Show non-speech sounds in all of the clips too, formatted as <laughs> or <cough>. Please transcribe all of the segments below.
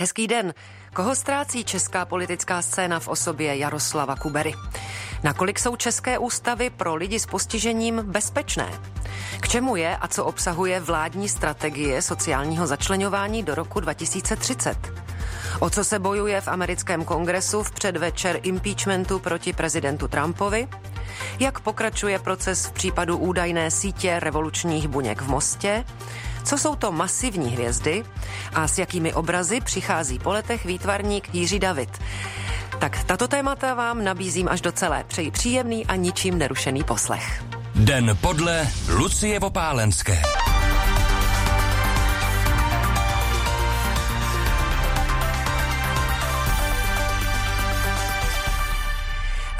Hezký den. Koho ztrácí česká politická scéna v osobě Jaroslava Kubery? Nakolik jsou české ústavy pro lidi s postižením bezpečné? K čemu je a co obsahuje vládní strategie sociálního začlenování do roku 2030? O co se bojuje v americkém kongresu v předvečer impeachmentu proti prezidentu Trumpovi? Jak pokračuje proces v případu údajné sítě revolučních buněk v Mostě? Co jsou to masivní hvězdy a s jakými obrazy přichází po letech výtvarník Jiří David? Tak tato témata vám nabízím až do celé. Přeji příjemný a ničím nerušený poslech. Den podle Lucie Vopálenské.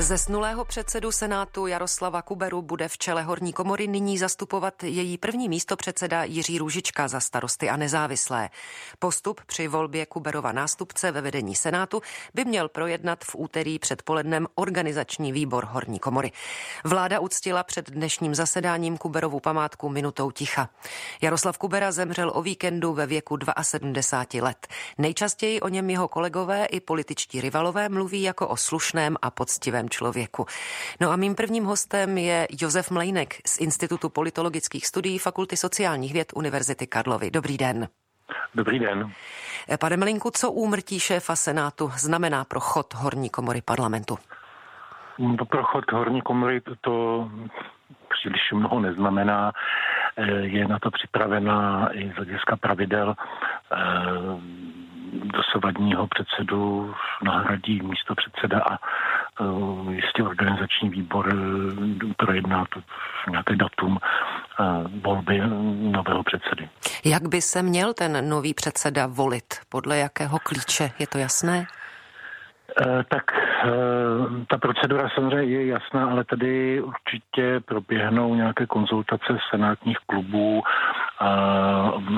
Zesnulého předsedu Senátu Jaroslava Kuberu bude v čele horní komory nyní zastupovat její první místo předseda Jiří Růžička za starosty a nezávislé. Postup při volbě Kuberova nástupce ve vedení Senátu by měl projednat v úterý předpolednem organizační výbor horní komory. Vláda uctila před dnešním zasedáním Kuberovu památku minutou ticha. Jaroslav Kubera zemřel o víkendu ve věku 72 let. Nejčastěji o něm jeho kolegové i političtí rivalové mluví jako o slušném a poctivém člověku. No a mým prvním hostem je Josef Mlejnek z Institutu politologických studií Fakulty sociálních věd Univerzity Karlovy. Dobrý den. Dobrý den. Pane Mlinku, co úmrtí šéfa Senátu znamená pro chod horní komory parlamentu? No, pro chod horní komory to příliš mnoho neznamená. Je na to připravená i z hlediska pravidel dosavadního předsedu nahradí místo předseda a jistě organizační výbor projedná to nějaké datum uh, volby nového předsedy. Jak by se měl ten nový předseda volit? Podle jakého klíče? Je to jasné? Tak ta procedura samozřejmě je jasná, ale tady určitě proběhnou nějaké konzultace senátních klubů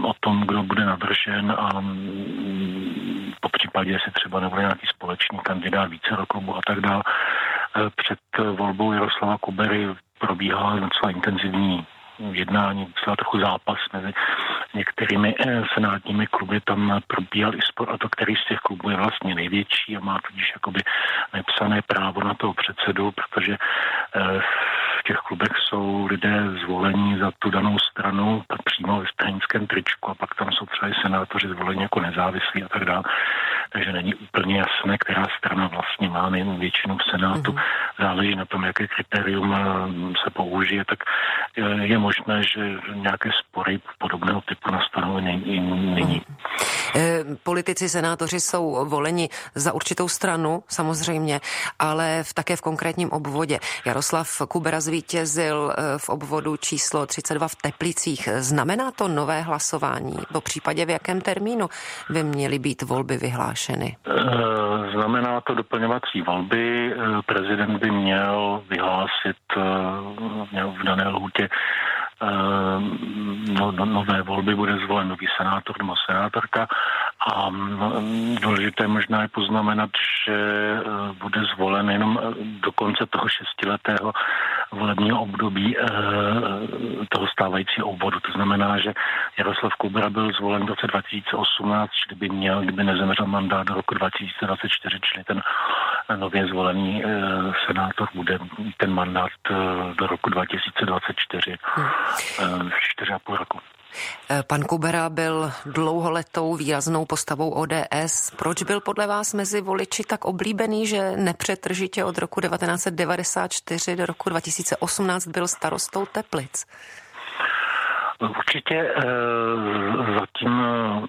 o tom, kdo bude navržen a mm, po případě, jestli třeba nebude nějaký společný kandidát více klubu a tak dále. Před volbou Jaroslava Kubery probíhala docela intenzivní jednání, docela trochu zápas mezi některými eh, senátními kluby. Tam probíhal i spor a to, který z těch klubů je vlastně největší a má tudíž jakoby nepsané právo na toho předsedu, protože eh, v těch klubech jsou lidé zvolení za tu danou stranu, tak přímo ve stranickém tričku a pak tam jsou třeba i senátoři zvolení jako nezávislí a tak dále. Takže není úplně jasné, která strana vlastně má nejen většinu v Senátu. Mm-hmm. Záleží na tom, jaké kritérium eh, se použije, tak je možné, že nějaké spory podobného typu nastanou není. není. Mm-hmm. Politici, senátoři jsou voleni za určitou stranu, samozřejmě, ale v, také v konkrétním obvodě. Jaroslav Kubera zvítězil eh, v obvodu číslo 32 v Teplicích. Znamená to nové hlasování? Po případě v jakém termínu by měly být volby vyhlášeny? Eh, znamená to doplňovací volby. Eh, prezident by měl vyhlásit v dané lhůtě no, no, nové volby, bude zvolen nový senátor nebo senátorka a mm, důležité možná je poznamenat, že e, bude zvolen jenom e, do konce toho šestiletého volebního období e, toho stávajícího obvodu. To znamená, že Jaroslav Kubra byl zvolen v roce 2018, kdyby měl, kdyby nezemřel mandát do roku 2024, čili ten nově zvolený senátor bude ten mandát do roku 2024. Hmm. Čtyři a půl roku. Eh, pan Kubera byl dlouholetou výraznou postavou ODS. Proč byl podle vás mezi voliči tak oblíbený, že nepřetržitě od roku 1994 do roku 2018 byl starostou Teplic? Určitě e, zatím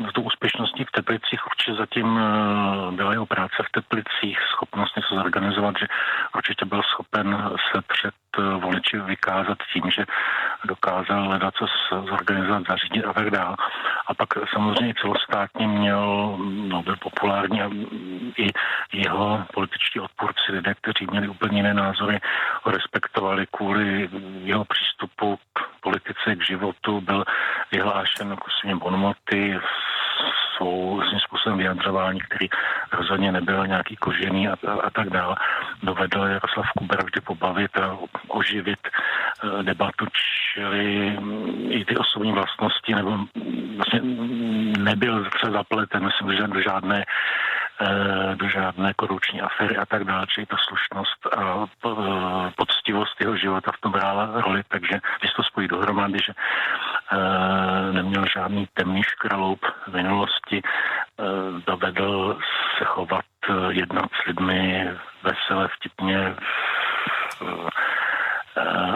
za tou úspěšností v Teplicích určitě zatím e, byla jeho práce v Teplicích, schopnost něco zorganizovat, že určitě byl schopen se před voliči vykázat tím, že dokázal hledat co zorganizovat, zařídit a tak dále. A pak samozřejmě celostátně měl, no, byl populární a i jeho političtí odpůrci, lidé, kteří měli úplně jiné názory, respektovali kvůli jeho přístupu životu, byl vyhlášen jako svým bonmoty, svou svým způsobem vyjadřování, který rozhodně nebyl nějaký kožený a, a, a tak dále, dovedl Jaroslav Kuber vždy pobavit a oživit uh, debatu, čili i ty osobní vlastnosti, nebo vlastně nebyl třeba zapleten, myslím, že do žádné Eh, do žádné korupční aféry a tak dále, čili ta slušnost a eh, poctivost jeho života v tom hrála roli, takže když to spojí dohromady, že eh, neměl žádný temný škraloup v minulosti, dovedl se chovat, jednat s lidmi vesele, vtipně,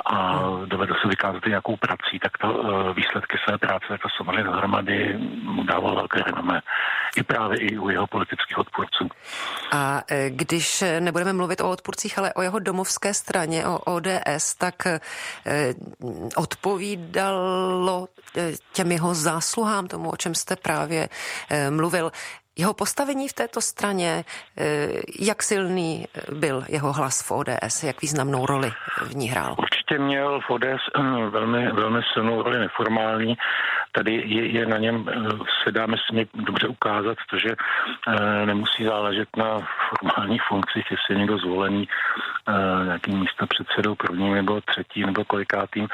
a dovedl se vykázat i nějakou prací, tak to výsledky své práce, to samozřejmě dohromady mu dával velké renomé i právě i u jeho politických odpůrců. A e, když nebudeme mluvit o odpůrcích, ale o jeho domovské straně, o ODS, tak odpovídalo těm jeho zásluhám, tomu, o čem jste právě mluvil. Jeho postavení v této straně, jak silný byl jeho hlas v ODS, jak významnou roli v ní hrál? Určitě měl v ODS velmi, velmi silnou roli neformální tady je, je na něm, eh, se dá myslím dobře ukázat, to, že eh, nemusí záležet na formálních funkcích, jestli je někdo zvolený eh, nějakým místo předsedou prvním nebo třetí nebo kolikátým,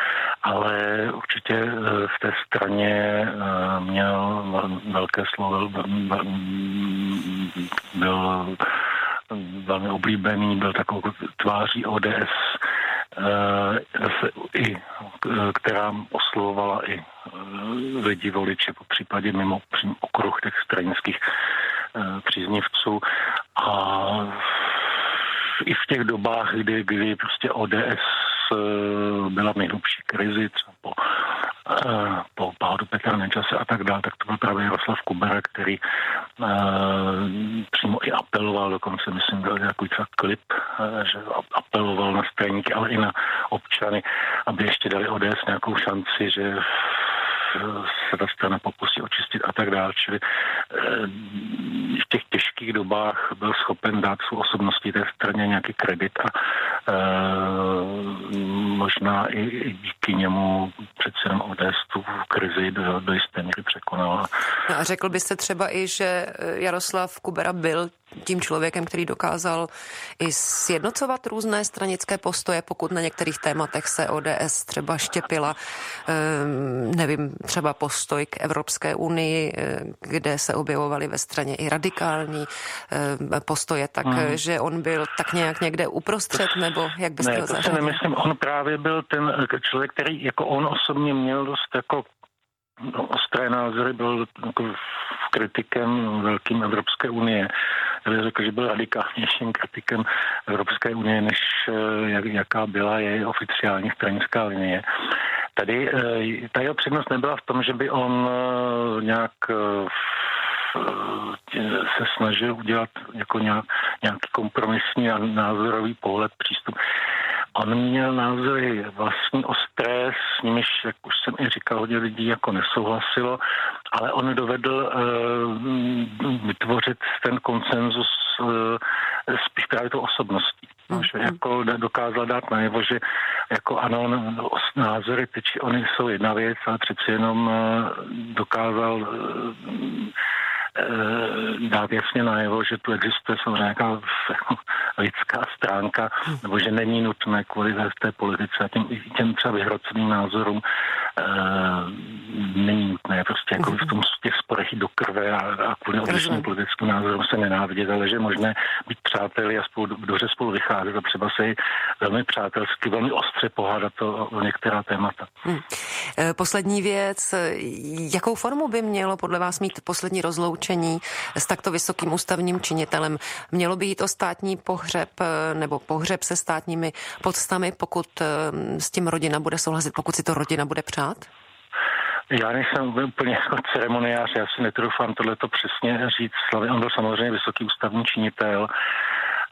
ale určitě v té straně měl velké slovo, byl velmi oblíbený, byl takovou tváří ODS, i, která oslovovala i lidi voliče, po případě mimo okruh těch stranických eh, příznivců. A i v těch dobách, kdy, kdy prostě ODS eh, byla v nejhlubší krizi, třeba po, eh, po pádu Petra Nečase a tak dále, tak to byl právě Jaroslav Kubera, který přímo i apeloval, dokonce myslím, byl nějaký třeba klip, že apeloval na straníky, ale i na občany, aby ještě dali ODS nějakou šanci, že se ta strana pokusí očistit a tak dále. Čili eh, v těch těžkých dobách byl schopen dát svou osobnosti té straně nějaký kredit a e, možná i, díky němu přece jenom ODS tu krizi do, do jisté míry překonala. No a řekl byste třeba i, že Jaroslav Kubera byl tím člověkem, který dokázal i sjednocovat různé stranické postoje, pokud na některých tématech se ODS třeba štěpila, ehm, nevím, třeba postoj k Evropské unii, eh, kde se objevovaly ve straně i radikální ehm, postoje, tak hmm. že on byl tak nějak někde uprostřed, nebo jak byste ne, ho zařadil? nemyslím, on právě byl ten eh, člověk, který jako on osobně měl dost jako no, ostré názory, byl jako kritikem velkým Evropské unie bych řekl, že byl radikálnějším kritikem Evropské unie, než eh, jak, jaká byla její oficiální stranická linie. Tady eh, ta jeho přednost nebyla v tom, že by on eh, nějak se snažil udělat jako nějak, nějaký kompromisní a názorový pohled, přístup. On měl názory vlastní ostré, s nimiž, jak už jsem i říkal, hodně lidí jako nesouhlasilo, ale on dovedl uh, vytvořit ten konsenzus uh, spíš právě tou osobností. Mm. Že jako dokázal dát najevo, že jako ano, názory či oni jsou jedna věc, ale přeci jenom uh, dokázal uh, Eh, dát jasně najevo, že tu existuje samozřejmě nějaká lidská stránka, nebo že není nutné kvůli té politice a těm, těm třeba vyhroceným názorům není nutné prostě jako v tom v těch sporech do krve a, a kvůli odlišným politickým názorům se nenávidět, ale že je možné být přáteli a spolu, dobře spolu vycházet a třeba se velmi přátelsky, velmi ostře pohádat o, o některá témata. Hmm. Poslední věc, jakou formu by mělo podle vás mít poslední rozloučení s takto vysokým ústavním činitelem. Mělo by jít o státní pohřeb eh, nebo pohřeb se státními podstami, pokud eh, s tím rodina bude souhlasit, pokud si to rodina bude přát? Já nejsem úplně jako ceremoniář, já si netroufám tohleto přesně říct. On byl samozřejmě vysoký ústavní činitel,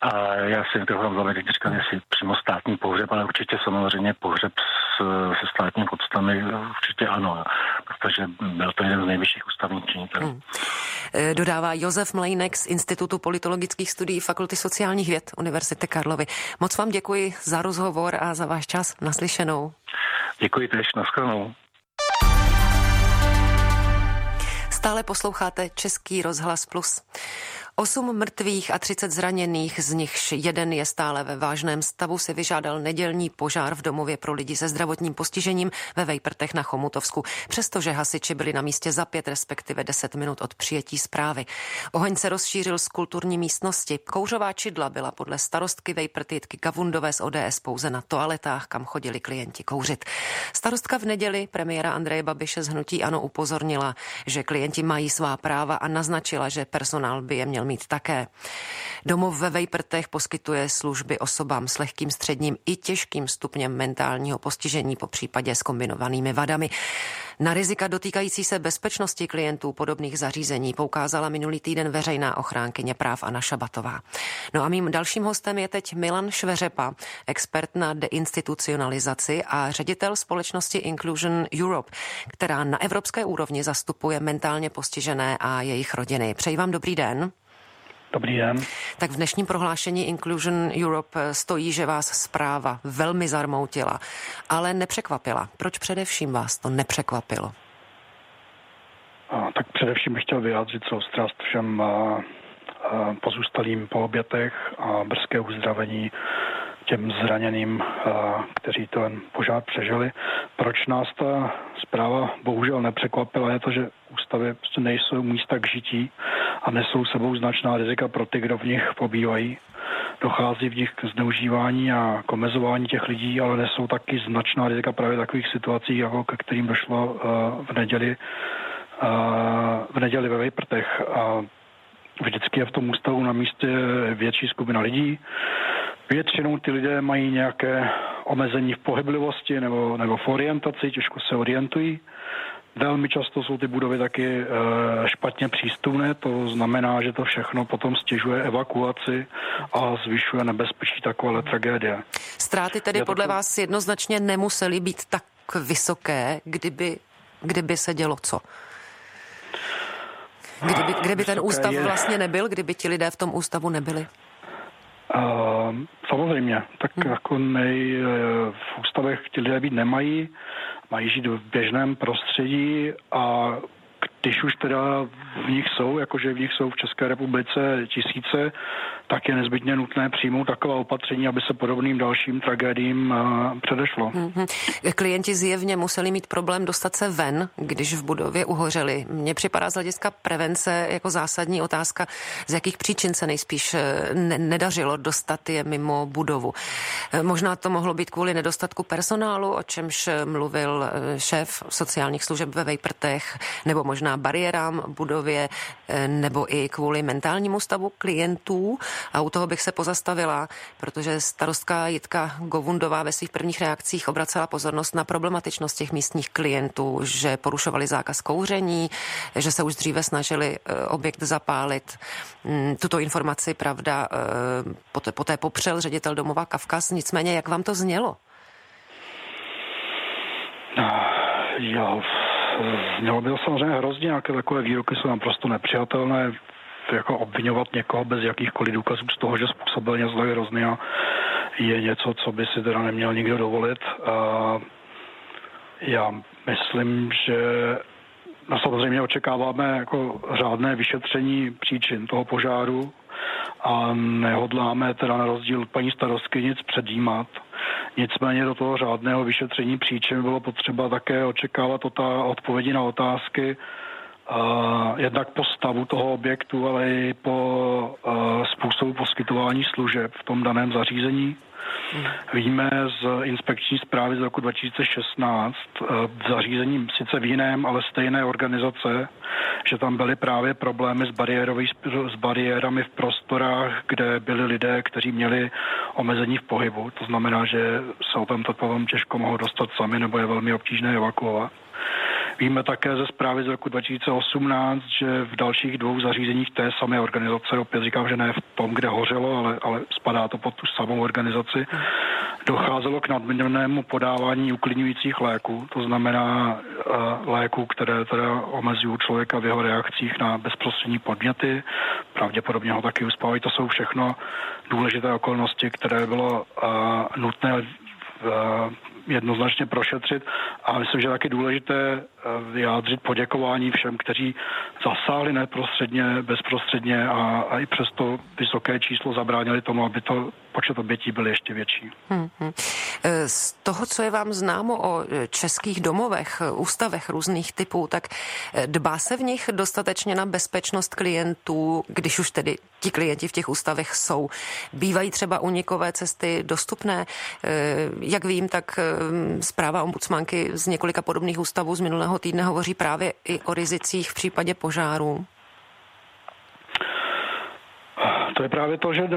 a já si to velmi teď říkám, jestli přímo státní pohřeb, ale určitě samozřejmě pohřeb s, se státním podstami, určitě ano, protože byl to jeden z nejvyšších ústavních činitelů. Hmm. Eh, dodává Josef Mlejnek z Institutu politologických studií Fakulty sociálních věd Univerzity Karlovy. Moc vám děkuji za rozhovor a za váš čas naslyšenou. Děkuji tež, nashledanou. Stále posloucháte Český rozhlas Plus. Osm mrtvých a 30 zraněných, z nichž jeden je stále ve vážném stavu, si vyžádal nedělní požár v domově pro lidi se zdravotním postižením ve Vejprtech na Chomutovsku, přestože hasiči byli na místě za pět, respektive deset minut od přijetí zprávy. Oheň se rozšířil z kulturní místnosti. Kouřová čidla byla podle starostky Vejprtitky Kavundové z ODS pouze na toaletách, kam chodili klienti kouřit. Starostka v neděli premiéra Andreje Babiše z Hnutí Ano upozornila, že klienti mají svá práva a naznačila, že personál by je měl mít také. Domov ve Vejprtech poskytuje služby osobám s lehkým středním i těžkým stupněm mentálního postižení, po případě s kombinovanými vadami. Na rizika dotýkající se bezpečnosti klientů podobných zařízení poukázala minulý týden veřejná ochránkyně práv Anna Šabatová. No a mým dalším hostem je teď Milan Šveřepa, expert na deinstitucionalizaci a ředitel společnosti Inclusion Europe, která na evropské úrovni zastupuje mentálně postižené a jejich rodiny. Přeji vám dobrý den. Dobrý den. Tak v dnešním prohlášení Inclusion Europe stojí, že vás zpráva velmi zarmoutila, ale nepřekvapila. Proč především vás to nepřekvapilo? A, tak především bych chtěl vyjádřit soustrast všem a, a, pozůstalým po obětech a brzké uzdravení těm zraněným, kteří ten požár přežili. Proč nás ta zpráva bohužel nepřekvapila, je to, že ústavy prostě nejsou místa k žití a nesou sebou značná rizika pro ty, kdo v nich pobývají. Dochází v nich k zneužívání a k omezování těch lidí, ale nesou taky značná rizika právě takových situacích, jako ke kterým došlo v neděli, v neděli ve Vejprtech. A vždycky je v tom ústavu na místě větší skupina lidí, Většinou ty lidé mají nějaké omezení v pohyblivosti nebo, nebo v orientaci, těžko se orientují. Velmi často jsou ty budovy taky e, špatně přístupné, to znamená, že to všechno potom stěžuje evakuaci a zvyšuje nebezpečí takovéhle tragédie. Ztráty tedy Je podle to... vás jednoznačně nemusely být tak vysoké, kdyby, kdyby se dělo co? Kdyby, kdyby ten ústav vlastně nebyl, kdyby ti lidé v tom ústavu nebyli? Uh, samozřejmě, tak hmm. jako nej, v ústavech ti lidé být nemají, mají žít v běžném prostředí a když už teda v nich jsou, jakože v nich jsou v České republice tisíce, tak je nezbytně nutné přijmout taková opatření, aby se podobným dalším tragédiím eh, předešlo. Mm-hmm. Klienti zjevně museli mít problém dostat se ven, když v budově uhořeli. Mně připadá z hlediska prevence jako zásadní otázka, z jakých příčin se nejspíš eh, ne- nedařilo dostat je mimo budovu. Eh, možná to mohlo být kvůli nedostatku personálu, o čemž mluvil šéf sociálních služeb ve Vejprtech, nebo možná bariérám budově, nebo i kvůli mentálnímu stavu klientů. A u toho bych se pozastavila, protože starostka Jitka Govundová ve svých prvních reakcích obracela pozornost na problematičnost těch místních klientů, že porušovali zákaz kouření, že se už dříve snažili eh, objekt zapálit. Mm, tuto informaci, pravda, eh, poté, poté popřel ředitel domova Kavkaz. Nicméně, jak vám to znělo? No, jo, to samozřejmě hrozně, nějaké takové výroky jsou naprosto nepřijatelné jako obvinovat někoho bez jakýchkoliv důkazů z toho, že způsobil něco hrozného, je něco, co by si teda neměl nikdo dovolit. A já myslím, že no samozřejmě očekáváme jako řádné vyšetření příčin toho požáru a nehodláme teda na rozdíl paní starostky nic předjímat. Nicméně do toho řádného vyšetření příčin bylo potřeba také očekávat odpovědi na otázky, jednak po stavu toho objektu, ale i po způsobu poskytování služeb v tom daném zařízení. Víme z inspekční zprávy z roku 2016 v zařízení sice v jiném, ale stejné organizace, že tam byly právě problémy s, s bariérami v prostorách, kde byli lidé, kteří měli omezení v pohybu. To znamená, že se o tom těžko mohou dostat sami nebo je velmi obtížné evakuovat. Víme také ze zprávy z roku 2018, že v dalších dvou zařízeních té samé organizace, opět říkám, že ne v tom, kde hořelo, ale, ale spadá to pod tu samou organizaci, docházelo k nadměrnému podávání uklidňujících léků, to znamená uh, léků, které teda omezují člověka v jeho reakcích na bezprostřední podněty, pravděpodobně ho taky uspávají. To jsou všechno důležité okolnosti, které bylo uh, nutné uh, jednoznačně prošetřit a myslím, že taky důležité vyjádřit poděkování všem, kteří zasáhli neprostředně, bezprostředně a, a i přesto vysoké číslo zabránili tomu, aby to počet obětí byl ještě větší. Hmm, hmm. Z toho, co je vám známo o českých domovech, ústavech různých typů, tak dbá se v nich dostatečně na bezpečnost klientů, když už tedy ti klienti v těch ústavech jsou. Bývají třeba unikové cesty dostupné? Jak vím, tak zpráva ombudsmanky z několika podobných ústavů z minulého týdne hovoří právě i o rizicích v případě požáru. To je právě to, že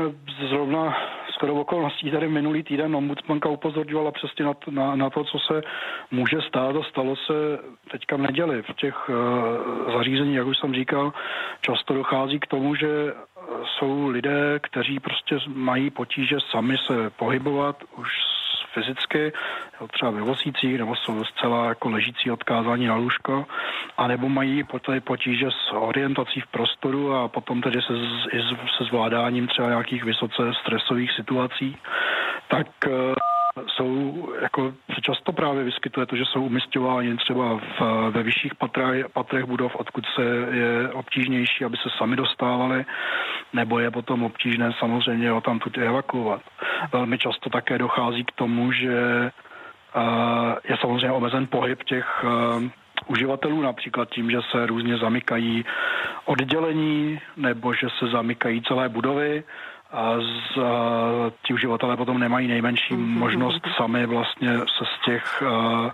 zrovna skoro okolností tady minulý týden ombudsmanka upozorňovala přesně na to, na, na to, co se může stát a stalo se teďka v neděli. V těch uh, zařízení, jak už jsem říkal, často dochází k tomu, že jsou lidé, kteří prostě mají potíže sami se pohybovat, už fyzicky, třeba ve vozících, nebo jsou zcela jako ležící odkázání na lůžko, anebo mají potíže s orientací v prostoru a potom tedy se, se zvládáním třeba nějakých vysoce stresových situací, tak eh, jsou, jako se často právě vyskytuje to, že jsou umistováni třeba v, ve vyšších patrech, patrech budov, odkud se je obtížnější, aby se sami dostávali, nebo je potom obtížné samozřejmě ho tam tudy evakuovat. Velmi často také dochází k tomu, že je samozřejmě omezen pohyb těch uživatelů, například tím, že se různě zamykají oddělení nebo že se zamykají celé budovy z, ti uživatelé potom nemají nejmenší mm-hmm. možnost sami vlastně se z těch uh,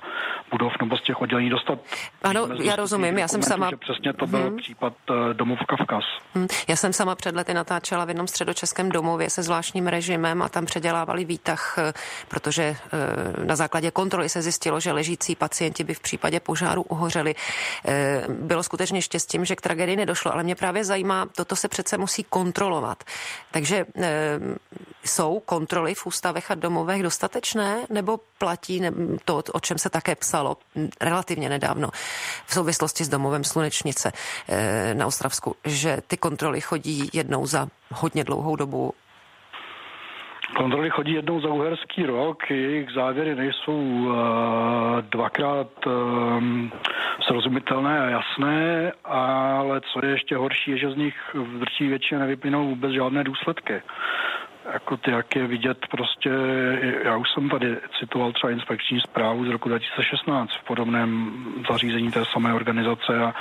budov nebo z těch oddělení dostat. Ano, já rozumím, já jsem sama... Že přesně to byl hmm. případ uh, domov Kavkaz. Hmm. Já jsem sama před lety natáčela v jednom středočeském domově se zvláštním režimem a tam předělávali výtah, eh, protože uh, na základě kontroly se zjistilo, že ležící pacienti by v případě požáru uhořeli. Uh, bylo skutečně štěstím, že k tragédii nedošlo, ale mě právě zajímá, toto se přece musí kontrolovat. Takže jsou kontroly v ústavech a domovech dostatečné, nebo platí to, o čem se také psalo relativně nedávno v souvislosti s domovem Slunečnice eh, na Ostravsku, že ty kontroly chodí jednou za hodně dlouhou dobu Kontroly chodí jednou za uherský rok, jejich závěry nejsou uh, dvakrát uh, srozumitelné a jasné, ale co je ještě horší, je, že z nich v drtí většině nevyplynou vůbec žádné důsledky. Jako ty, jak je vidět prostě, já už jsem tady citoval třeba inspekční zprávu z roku 2016 v podobném zařízení té samé organizace a,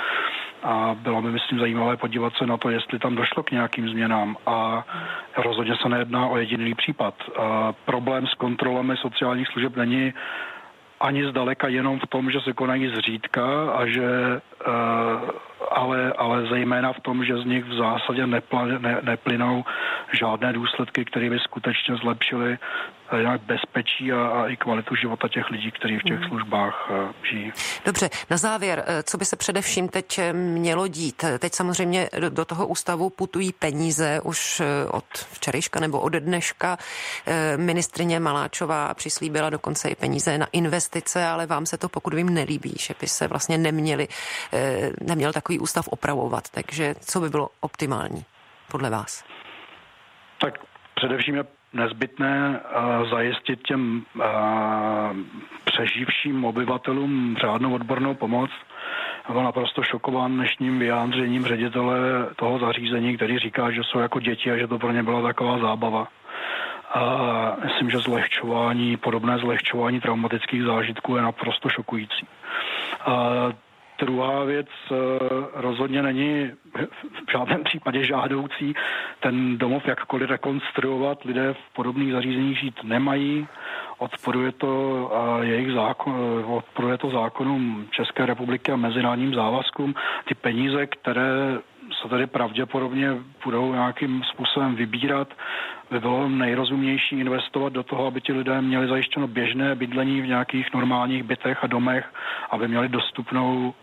a bylo by, myslím, zajímavé podívat se na to, jestli tam došlo k nějakým změnám a rozhodně se nejedná o jediný případ. A problém s kontrolami sociálních služeb není ani zdaleka jenom v tom, že se konají zřídka a že uh, ale, ale zejména v tom, že z nich v zásadě nepla, ne, neplynou žádné důsledky, které by skutečně zlepšily nějak bezpečí a, a i kvalitu života těch lidí, kteří v těch hmm. službách uh, žijí. Dobře, na závěr, eh, co by se především teď eh, mělo dít? Teď samozřejmě do, do toho ústavu putují peníze už od včerejška nebo od dneška. Ministrině Maláčová přislíbila dokonce i peníze na investice, ale vám se to pokud vím nelíbí, že by se vlastně neměli, neměl takový ústav opravovat. Takže co by bylo optimální podle vás? Tak především je nezbytné uh, zajistit těm uh, přeživším obyvatelům řádnou odbornou pomoc. Byl naprosto šokován dnešním vyjádřením ředitele toho zařízení, který říká, že jsou jako děti a že to pro ně byla taková zábava. A myslím, že zlehčování, podobné zlehčování traumatických zážitků je naprosto šokující. A Druhá věc eh, rozhodně není v žádném případě žádoucí ten domov jakkoliv rekonstruovat. Lidé v podobných zařízeních žít nemají. Odporuje to jejich zákon, odporuje to zákonům České republiky a mezinárodním závazkům. Ty peníze, které se tady pravděpodobně budou nějakým způsobem vybírat, by bylo nejrozumnější investovat do toho, aby ti lidé měli zajištěno běžné bydlení v nějakých normálních bytech a domech, aby měli dostupnou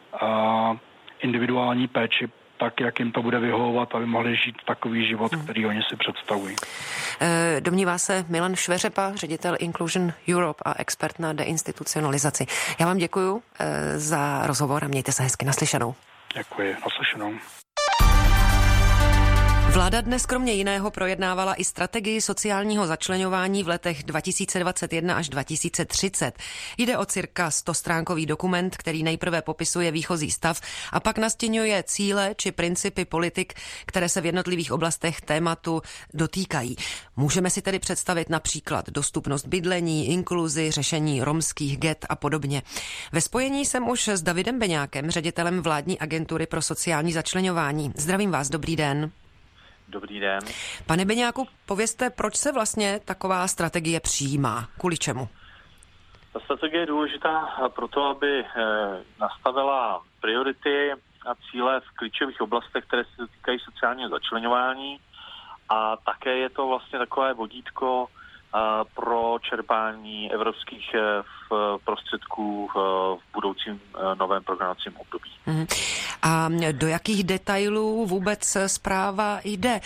individuální péči tak, jak jim to bude vyhovovat, aby mohli žít takový život, hmm. který oni si představují. Eh, domnívá se Milan Šveřepa, ředitel Inclusion Europe a expert na deinstitucionalizaci. Já vám děkuji eh, za rozhovor a mějte se hezky naslyšenou. Děkuji, naslyšenou. Vláda dnes kromě jiného projednávala i strategii sociálního začlenování v letech 2021 až 2030. Jde o cirka 100 stránkový dokument, který nejprve popisuje výchozí stav a pak nastěňuje cíle či principy politik, které se v jednotlivých oblastech tématu dotýkají. Můžeme si tedy představit například dostupnost bydlení, inkluzi, řešení romských get a podobně. Ve spojení jsem už s Davidem Beňákem, ředitelem vládní agentury pro sociální začlenování. Zdravím vás, dobrý den. Dobrý den. Pane Beňáku, povězte, proč se vlastně taková strategie přijímá? Kvůli čemu? Ta strategie je důležitá proto, aby eh, nastavila priority a cíle v klíčových oblastech, které se týkají sociálního začlenování a také je to vlastně takové vodítko pro čerpání evropských eh, prostředků eh, v budoucím eh, novém programovacím období. Mhm. A do jakých detailů vůbec zpráva jde?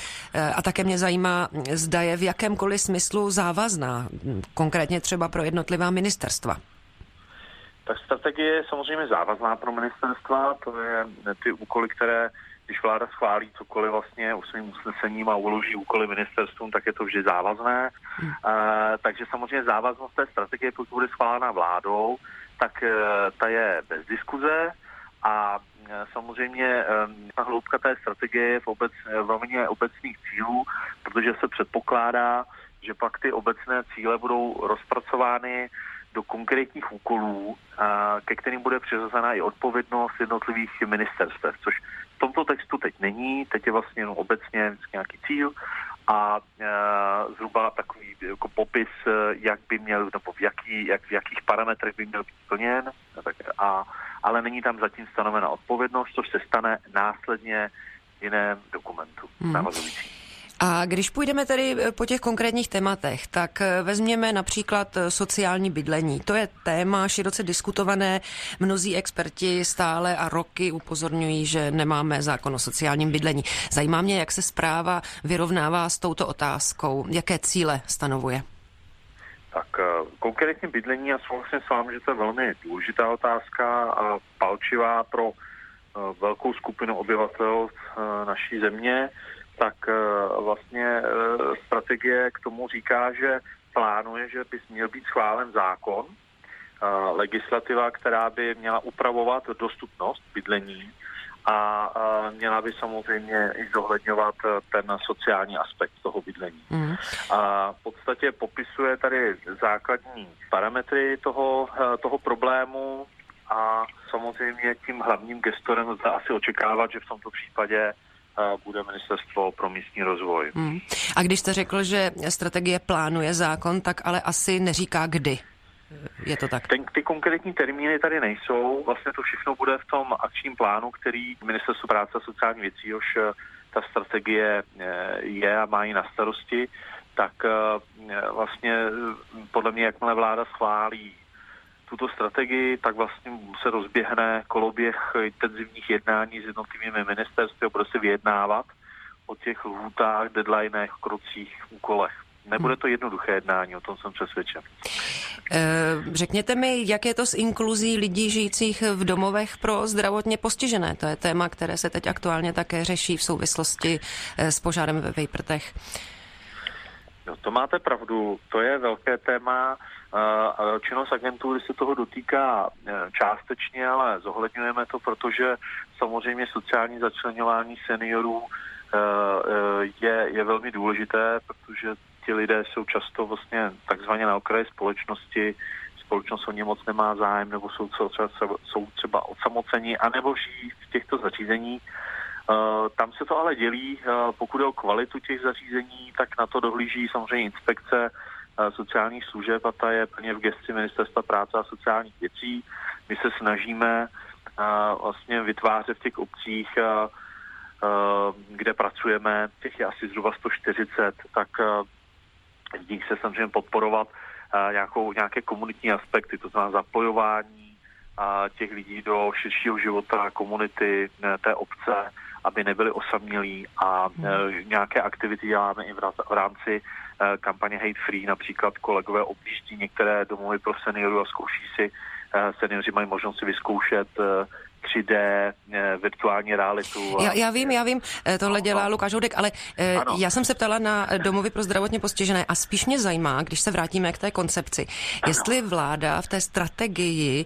A také mě zajímá, zda je v jakémkoliv smyslu závazná, konkrétně třeba pro jednotlivá ministerstva. Tak strategie je samozřejmě závazná pro ministerstva, to je ty úkoly, které když vláda schválí cokoliv vlastně svým usnesením a uloží úkoly ministerstvům, tak je to vždy závazné. Hmm. Uh, takže samozřejmě závaznost té strategie, pokud bude schválená vládou, tak uh, ta je bez diskuze a uh, samozřejmě ta hloubka té strategie je v, obec, v rovině obecných cílů, protože se předpokládá, že pak ty obecné cíle budou rozpracovány do konkrétních úkolů, ke kterým bude přiřazena i odpovědnost jednotlivých ministerstev, což tomto textu teď není, teď je vlastně jenom obecně nějaký cíl a e, zhruba takový jako popis, e, jak by měl, nebo v, jaký, jak, v jakých parametrech by měl být plněn, tak, a, ale není tam zatím stanovena odpovědnost, což se stane následně v jiném dokumentu hmm. navazujícím. A když půjdeme tedy eh, po těch konkrétních tématech, tak eh, vezměme například eh, sociální bydlení. To je téma široce diskutované. Mnozí experti stále a roky upozorňují, že nemáme zákon o sociálním bydlení. Zajímá mě, jak se zpráva vyrovnává s touto otázkou. Jaké cíle stanovuje? Tak konkrétně bydlení, já souhlasím s vámi, že to je velmi důležitá otázka a palčivá pro velkou skupinu obyvatel naší země tak eh, vlastně eh, strategie k tomu říká, že plánuje, že by měl být schválen zákon, eh, legislativa, která by měla upravovat dostupnost bydlení a měla by samozřejmě i zohledňovat ten sociální aspekt toho bydlení. Mm. A v podstatě popisuje tady základní parametry toho, toho problému a samozřejmě tím hlavním gestorem lze asi očekávat, že v tomto případě bude Ministerstvo pro místní rozvoj. Hmm. A když jste řekl, že strategie plánuje zákon, tak ale asi neříká kdy. Je to tak? Ten, ty konkrétní termíny tady nejsou. Vlastně to všechno bude v tom akčním plánu, který Ministerstvo práce a sociální věcí, jož eh, ta strategie eh, je a má ji na starosti, tak eh, vlastně podle mě, jakmile vláda schválí tuto strategii, tak vlastně se rozběhne koloběh intenzivních jednání s jednotlivými ministerstvy a bude se vyjednávat o těch lhůtách, deadlinech, krocích, úkolech. Nebude to jednoduché jednání, o tom jsem přesvědčen. Eh, řekněte mi, jak je to s inkluzí lidí žijících v domovech pro zdravotně postižené? To je téma, které se teď aktuálně také řeší v souvislosti eh, s požárem ve Vejprtech. No, to máte pravdu, to je velké téma. Činnost agentury se toho dotýká e, částečně, ale zohledňujeme to, protože samozřejmě sociální začlenování seniorů e, e, je, je velmi důležité, protože ti lidé jsou často vlastně takzvaně na okraji společnosti, společnost o ně moc nemá zájem, nebo jsou třeba, jsou třeba odsamoceni, anebo žijí v těchto zařízeních. Tam se to ale dělí, pokud je o kvalitu těch zařízení, tak na to dohlíží samozřejmě inspekce sociálních služeb a ta je plně v gesci Ministerstva práce a sociálních věcí. My se snažíme vlastně vytvářet v těch obcích, kde pracujeme, těch je asi zhruba 140, tak v nich se samozřejmě podporovat nějakou, nějaké komunitní aspekty, to znamená zapojování těch lidí do širšího života komunity té obce, aby nebyli osamělí a e, nějaké aktivity děláme i v rámci e, kampaně Hate Free, například kolegové objíždí některé domovy pro seniory a zkouší si, e, seniori mají možnost si vyzkoušet 3D, eh, virtuální realitu. Já, já vím, já vím, eh, tohle dělá Lukáš Houdek, ale ano. já jsem se ptala na domovy pro zdravotně postižené a spíš mě zajímá, když se vrátíme k té koncepci, ano. jestli vláda v té strategii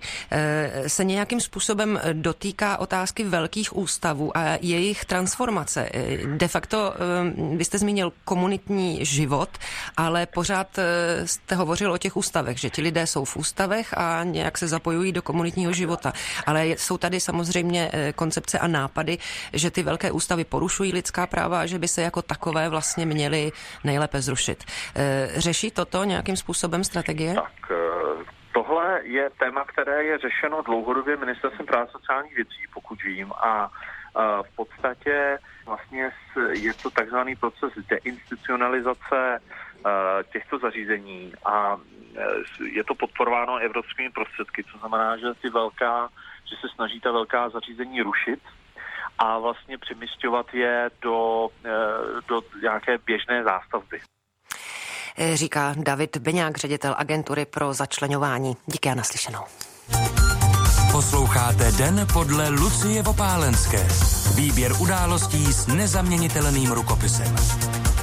se nějakým způsobem dotýká otázky velkých ústavů a jejich transformace. De facto, vy jste zmínil komunitní život, ale pořád jste hovořil o těch ústavech, že ti lidé jsou v ústavech a nějak se zapojují do komunitního života. Ale jsou tady samozřejmě eh, koncepce a nápady, že ty velké ústavy porušují lidská práva a že by se jako takové vlastně měly nejlépe zrušit. Eh, řeší toto nějakým způsobem strategie? Tak, eh, tohle je téma, které je řešeno dlouhodobě ministerstvem práce sociálních věcí, pokud vím, a v podstatě vlastně je to takzvaný proces deinstitucionalizace těchto zařízení a je to podporováno evropskými prostředky, co znamená, že ty velká, že se snaží ta velká zařízení rušit a vlastně přemysťovat je do, eh, do nějaké běžné zástavby. Eh, říká David Beňák, ředitel agentury pro začlenování. Díky a naslyšenou. Posloucháte Den podle Lucie Vopálenské. Výběr událostí s nezaměnitelným rukopisem.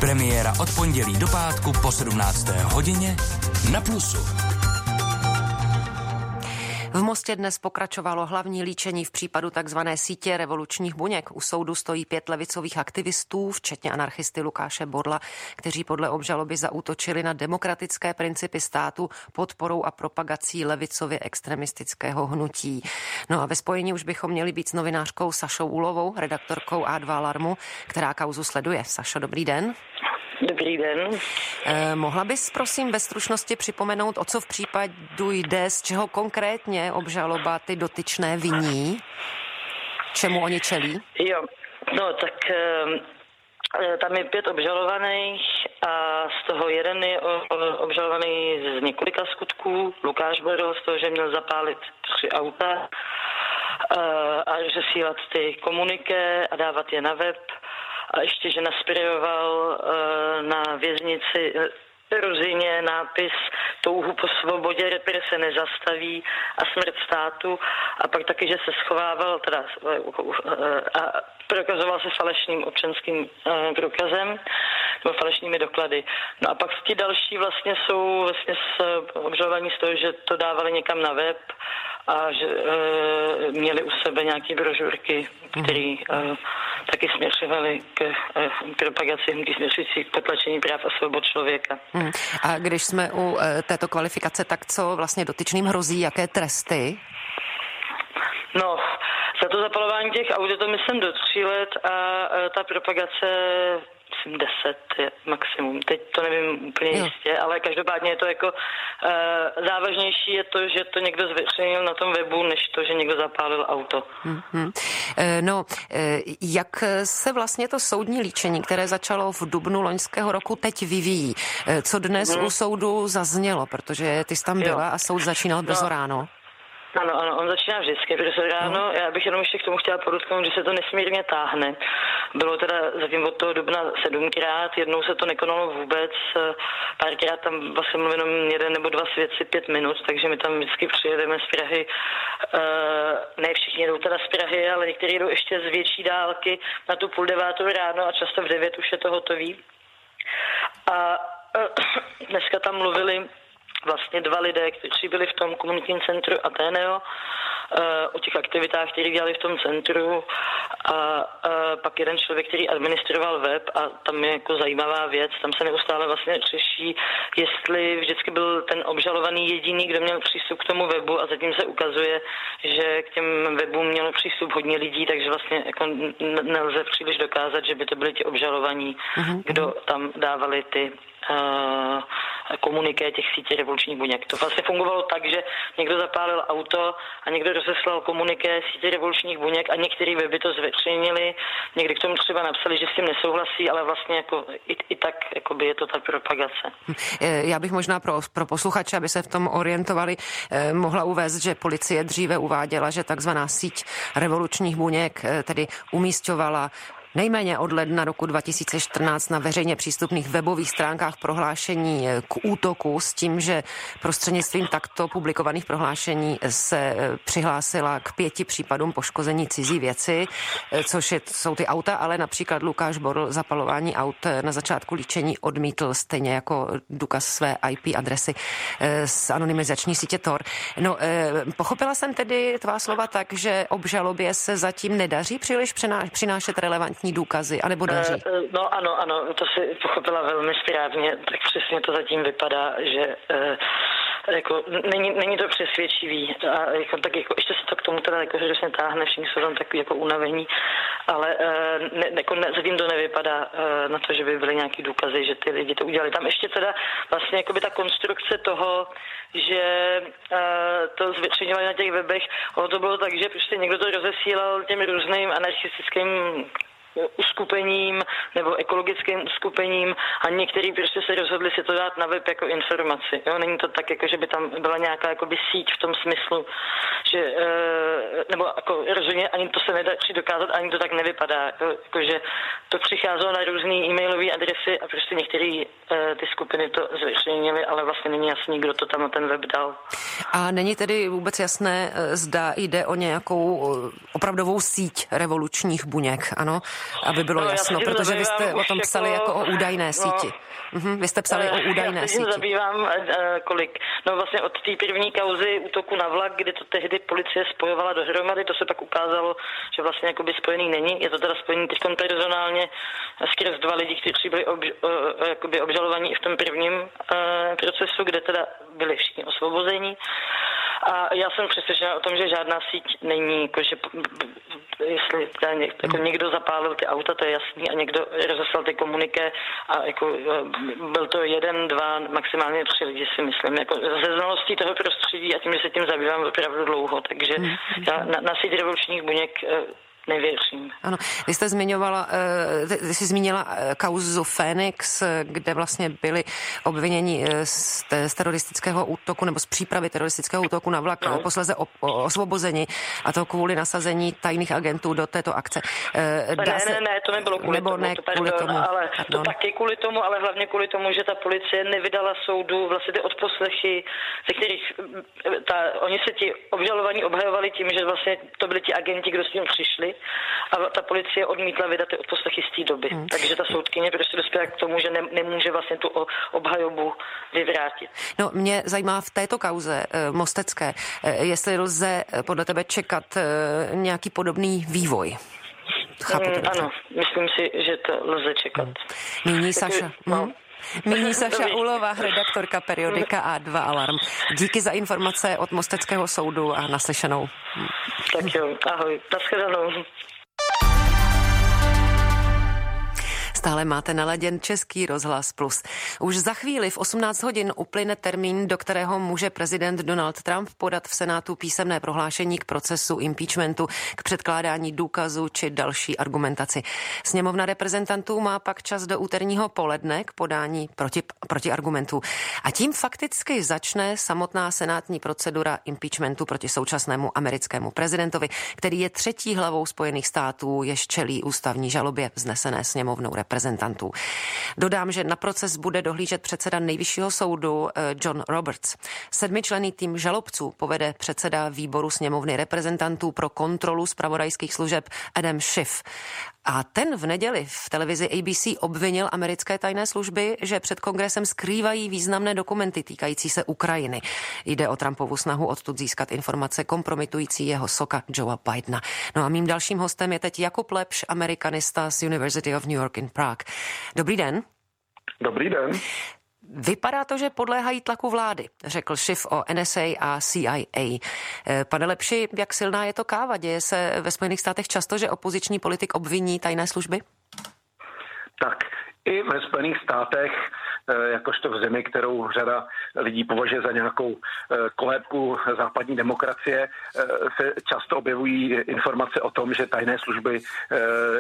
Premiéra od pondělí do pátku po 17. hodině na Plusu. V Mostě dnes pokračovalo hlavní líčení v případu tzv. sítě revolučních buněk. U soudu stojí pět levicových aktivistů, včetně anarchisty Lukáše Bodla, kteří podle obžaloby zaútočili na demokratické principy státu podporou a propagací levicově extremistického hnutí. No a ve spojení už bychom měli být s novinářkou Sašou Ulovou, redaktorkou A2 Alarmu, která kauzu sleduje. Sašo, dobrý den. Dobrý den. Eh, mohla bys prosím ve stručnosti připomenout, o co v případu jde, z čeho konkrétně obžaloba ty dotyčné viní? Čemu oni čelí? Jo, no tak eh, tam je pět obžalovaných a z toho jeden je obžalovaný z několika skutků. Lukáš Boril z toho, že měl zapálit tři auta eh, a řesílat ty komuniké a dávat je na web a ještě, že naspiroval eh, na věznici eh, Ruzině nápis touhu po svobodě, represe nezastaví a smrt státu a pak taky, že se schovával teda, eh, a prokazoval se falešným občanským průkazem nebo falešnými doklady. No a pak ti další vlastně jsou vlastně obžalovaní z toho, že to dávali někam na web a že e, měli u sebe nějaké brožurky, které e, taky směřovaly k e, propagaci hnutí směřující k potlačení práv a svobod člověka. Hmm. A když jsme u e, této kvalifikace, tak co vlastně dotyčným hrozí, jaké tresty? No, za to zapalování těch aut je to myslím do tří let a e, ta propagace myslím 10 je maximum. Teď to nevím úplně jo. jistě, ale každopádně je to jako uh, závažnější je to, že to někdo zveřejnil na tom webu, než to, že někdo zapálil auto. Mm-hmm. No, jak se vlastně to soudní líčení, které začalo v dubnu loňského roku, teď vyvíjí? Co dnes mm. u soudu zaznělo, protože ty jsi tam byla jo. a soud začínal brzo no. ráno? Ano, ano, on začíná vždycky, protože ráno, no. já bych jenom ještě k tomu chtěla podotknout, že se to nesmírně táhne. Bylo teda zatím od toho dubna sedmkrát, jednou se to nekonalo vůbec, párkrát tam vlastně mluvím jenom jeden nebo dva svědci pět minut, takže my tam vždycky přijedeme z Prahy, uh, ne všichni jdou teda z Prahy, ale někteří jdou ještě z větší dálky na tu půl devátou ráno a často v devět už je to hotový. A uh, dneska tam mluvili vlastně dva lidé, kteří byli v tom komunitním centru Ateneo, eh, o těch aktivitách, které dělali v tom centru a, a pak jeden člověk, který administroval web a tam je jako zajímavá věc, tam se neustále vlastně řeší, jestli vždycky byl ten obžalovaný jediný, kdo měl přístup k tomu webu a zatím se ukazuje, že k těm webům mělo přístup hodně lidí, takže vlastně jako nelze příliš dokázat, že by to byli ti obžalovaní, mm-hmm. kdo tam dávali ty komuniké těch sítí revolučních buněk. To vlastně fungovalo tak, že někdo zapálil auto a někdo rozeslal komuniké sítě revolučních buněk a některý weby to zveřejnili, někdy k tomu třeba napsali, že s tím nesouhlasí, ale vlastně jako i, i tak by je to ta propagace. Hm. Eh, já bych možná pro, pro posluchače, aby se v tom orientovali, eh, mohla uvést, že policie dříve uváděla, že takzvaná síť revolučních buněk tedy umístěvala Nejméně od ledna roku 2014 na veřejně přístupných webových stránkách prohlášení k útoku s tím, že prostřednictvím takto publikovaných prohlášení se eh, přihlásila k pěti případům poškození cizí věci, eh, což je, jsou ty auta, ale například Lukáš Borl zapalování aut na začátku líčení odmítl stejně jako důkaz své IP adresy z anonymizační sítě Tor. No, pochopila jsem tedy tvá slova tak, že obžalobě se zatím nedaří příliš přinášet relevantní důkazy, anebo daří? Uh, no ano, ano, to si pochopila velmi správně, tak přesně to zatím vypadá, že uh, jako, není, není to přesvědčivý. A jako, tak jako, ještě se to k tomu teda jako, že se táhne, všichni jsou tam takový jako unavení, ale ne, jako, ne, zatím to nevypadá na to, že by byly nějaký důkazy, že ty lidi to udělali. Tam ještě teda vlastně jako by ta konstrukce toho, že uh, to zveřejňovali na těch webech, ono to bylo tak, že prostě někdo to rozesílal těm různým anarchistickým uskupením nebo ekologickým uskupením a některý prostě se rozhodli si to dát na web jako informaci. Jo? Není to tak, jako, že by tam byla nějaká jakoby, síť v tom smyslu, že e, nebo jako, rozhodně ani to se nedá dokázat, ani to tak nevypadá. Jo? Jako, že to přicházelo na různé e-mailové adresy a prostě některé e, ty skupiny to zveřejnily, ale vlastně není jasný, kdo to tam na ten web dal. A není tedy vůbec jasné, e, zda jde o nějakou opravdovou síť revolučních buněk, ano? Aby bylo no, jasno, protože vy jste o tom psali jako, jako o údajné no, síti. Mhm, vy jste psali o eh, údajné já síti. Já zabývám uh, kolik. No vlastně od té první kauzy útoku na vlak, kdy to tehdy policie spojovala dohromady, to se pak ukázalo, že vlastně jakoby spojený není. Je to teda spojený teď personálně skrz dva lidi, kteří byli obž, uh, jakoby obžalovaní i v tom prvním uh, procesu, kde teda byli všichni osvobození. A já jsem přesvědčena o tom, že žádná síť není, jako že jestli někdo, jako někdo zapálil ty auta, to je jasný, a někdo rozeslal ty komuniké a jako eh, byl to jeden, dva, maximálně tři lidi si myslím. Jako ze znalostí toho prostředí a tím, že se tím zabývám opravdu dlouho, takže hmm. já na, na síť revolučních buněk eh, nevěřím. Ano, vy jste zmiňovala, eh, vy jsi zmínila eh, kauzu Fénix, eh, kde vlastně byli obviněni z, z teroristického útoku nebo z přípravy teroristického útoku na vlak, no. posleze osvobozeni a to kvůli nasazení tajných agentů do této akce. Dá ne, se... ne, ne, to nebylo kvůli nebo tomu, ne to, kvůli tomu. Ale pardon. to taky kvůli tomu, ale hlavně kvůli tomu, že ta policie nevydala soudu vlastně ty odposlechy, ze kterých ta, oni se ti obžalovaní obhajovali tím, že vlastně to byli ti agenti, kdo s tím přišli a ta policie odmítla vydat ty odposlechy z té doby. Hmm. Takže ta soudkyně prostě dospěla k tomu, že ne, nemůže vlastně tu obhajobu vyvrátit. No, mě zajímá v této kauze e, Mostecké, e, jestli lze eh, podle tebe čekat nějaký podobný vývoj. Chápu mm, ano, myslím si, že to lze čekat. Hmm. Nyní Saša. No. Hmm? Nyní Saša Ulová, redaktorka periodika A2 Alarm. Díky za informace od Mosteckého soudu a naslyšenou. Tak jo, ahoj, nashledanou. Stále máte naladěn Český rozhlas plus. Už za chvíli v 18 hodin uplyne termín, do kterého může prezident Donald Trump podat v Senátu písemné prohlášení k procesu impeachmentu, k předkládání důkazů či další argumentaci. Sněmovna reprezentantů má pak čas do úterního poledne k podání proti, proti argumentů. A tím fakticky začne samotná senátní procedura impeachmentu proti současnému americkému prezidentovi, který je třetí hlavou Spojených států, jež čelí ústavní žalobě vznesené sněmovnou reprezentantů reprezentantů. Dodám, že na proces bude dohlížet předseda nejvyššího soudu eh, John Roberts. Sedmičlený tým žalobců povede předseda výboru sněmovny reprezentantů pro kontrolu zpravodajských služeb Adam Schiff. A ten v neděli v televizi ABC obvinil americké tajné služby, že před kongresem skrývají významné dokumenty týkající se Ukrajiny. Jde o Trumpovu snahu odtud získat informace kompromitující jeho soka Joea Bidena. No a mým dalším hostem je teď Jakub Lepš, amerikanista z University of New York in Prague. Dobrý den. Dobrý den. Vypadá to, že podléhají tlaku vlády, řekl šif o NSA a CIA. Eh, pane Lepši, jak silná je to káva? Děje se ve Spojených státech často, že opoziční politik obviní tajné služby? Tak, i ve Spojených státech jakožto v zemi, kterou řada lidí považuje za nějakou kolébku západní demokracie, se často objevují informace o tom, že tajné služby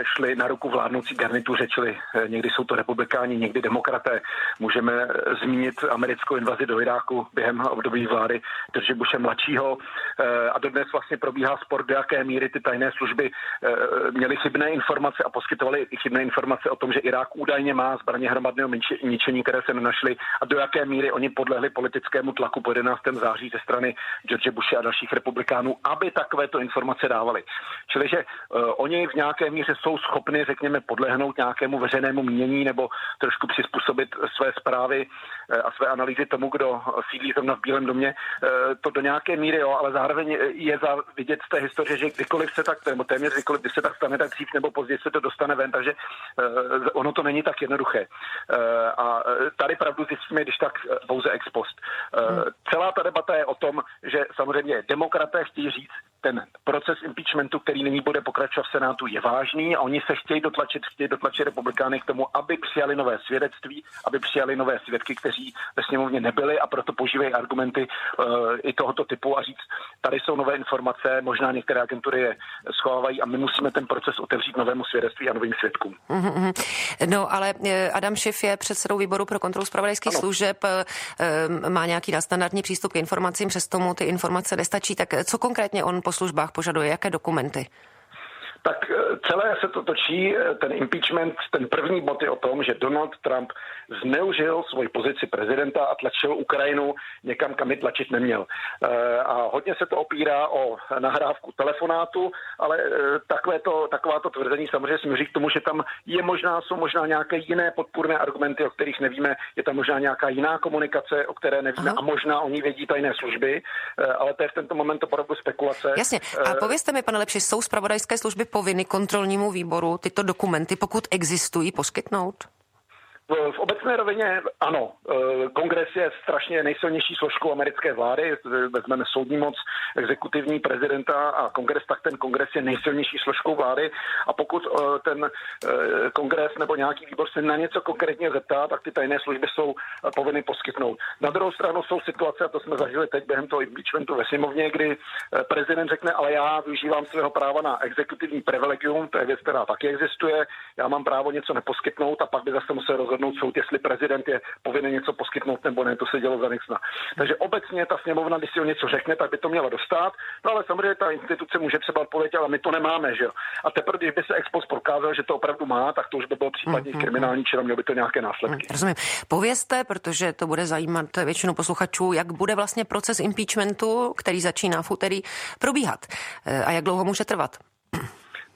šly na ruku vládnoucí garnituře, čili někdy jsou to republikáni, někdy demokraté. Můžeme zmínit americkou invazi do Iráku během období vlády Drže Bushe mladšího a dodnes vlastně probíhá spor, do jaké míry ty tajné služby měly chybné informace a poskytovaly chybné informace o tom, že Irák údajně má zbraně hromadného ničení, které se nenašly a do jaké míry oni podlehli politickému tlaku po 11. září ze strany George Bushe a dalších republikánů, aby takovéto informace dávali. Čili, že uh, oni v nějaké míře jsou schopni, řekněme, podlehnout nějakému veřejnému mění nebo trošku přizpůsobit své zprávy a své analýzy tomu, kdo sídlí zrovna v Bílém domě. Uh, to do nějaké míry, jo, ale zároveň je za vidět z té historie, že kdykoliv se tak, nebo téměř kdykoliv, když se tak stane, tak dřív nebo později se to dostane ven, takže uh, ono to není tak jednoduché. A tady pravdu zjistíme, když tak pouze ex post. Uh, celá ta debata je o tom, že samozřejmě demokraté chtějí říct, ten proces impeachmentu, který nyní bude pokračovat v Senátu, je vážný a oni se chtějí dotlačit, chtějí dotlačit republikány k tomu, aby přijali nové svědectví, aby přijali nové svědky, kteří ve sněmovně nebyli a proto používají argumenty uh, i tohoto typu a říct, tady jsou nové informace, možná některé agentury je schovávají a my musíme ten proces otevřít novému svědectví a novým svědkům. Mm-hmm. No, ale eh, Adam Schiff je předsedou výboru pro kontrolu zpravodajských služeb, eh, má nějaký nadstandardní přístup k informacím, přes tomu ty informace nestačí. Tak co konkrétně on po službách požaduje, jaké dokumenty? Tak eh, celé se to točí, eh, ten impeachment, ten první bod je o tom, že Donald Trump zneužil svoji pozici prezidenta a tlačil Ukrajinu někam, kam ji tlačit neměl. Eh, a hodně se to opírá o nahrávku telefonátu, ale takové to, taková to tvrzení samozřejmě směří k tomu, že tam je možná, jsou možná nějaké jiné podpůrné argumenty, o kterých nevíme, je tam možná nějaká jiná komunikace, o které nevíme Aha. a možná oni vědí tajné služby, ale to je v tento moment opravdu spekulace. Jasně. A povězte mi, pane Lepši, jsou zpravodajské služby povinny kontrolnímu výboru tyto dokumenty, pokud existují, poskytnout? V obecné rovině ano. E, kongres je strašně nejsilnější složkou americké vlády. Vezmeme soudní moc, exekutivní prezidenta a kongres, tak ten kongres je nejsilnější složkou vlády. A pokud e, ten kongres nebo nějaký výbor se na něco konkrétně zeptá, tak ty tajné služby jsou povinny poskytnout. Na druhou stranu jsou situace, a to jsme zažili teď během toho impeachmentu ve sněmovně, kdy prezident řekne, ale já využívám svého práva na exekutivní privilegium, to je věc, která taky existuje, já mám právo něco neposkytnout a pak by zase musel rozhodnout rozhodnout soud, jestli prezident je povinen něco poskytnout nebo ne. To se dělo za Nixona. Takže obecně ta sněmovna, když si o něco řekne, tak by to měla dostat. No ale samozřejmě ta instituce může třeba odpovědět, ale my to nemáme, že jo. A teprve, když by se expos prokázal, že to opravdu má, tak to už by bylo případně mm-hmm. kriminální čin, mělo by to nějaké následky. Mm, rozumím. Povězte, protože to bude zajímat většinu posluchačů, jak bude vlastně proces impeachmentu, který začíná v úterý, probíhat e, a jak dlouho může trvat.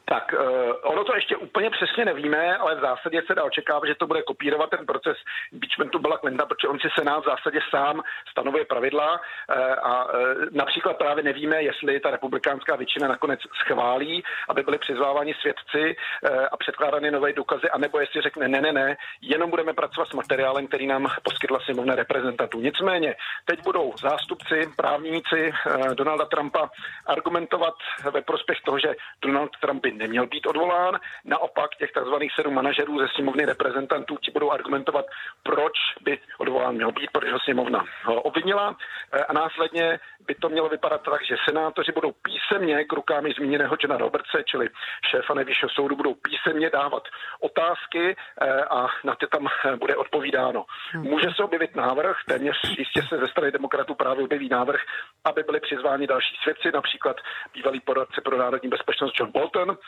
Tak uh, ono to ještě úplně přesně nevíme, ale v zásadě se dá očekávat, že to bude kopírovat ten proces impeachmentu Billa Clintona, protože on si Senát v zásadě sám stanovuje pravidla uh, a uh, například právě nevíme, jestli ta republikánská většina nakonec schválí, aby byly přizváváni svědci uh, a předkládány nové důkazy, anebo jestli řekne ne, ne, ne, jenom budeme pracovat s materiálem, který nám poskytla sněmovna reprezentantů. Nicméně, teď budou zástupci, právníci uh, Donalda Trumpa argumentovat ve prospěch toho, že Donald Trump by neměl být odvolán. Naopak těch tzv. sedm manažerů ze sněmovny reprezentantů ti budou argumentovat, proč by odvolán měl být, protože ho sněmovna obvinila. Eh, a následně by to mělo vypadat tak, že senátoři budou písemně k rukám zmíněného Johna Robertse, čili šéfa nejvyššího soudu, budou písemně dávat otázky eh, a na ty tam <laughs> bude odpovídáno. Hmm. Může se objevit návrh, téměř jistě se ze strany demokratů právě objeví návrh, aby byli přizváni další svědci, například bývalý poradce pro národní bezpečnost John Bolton,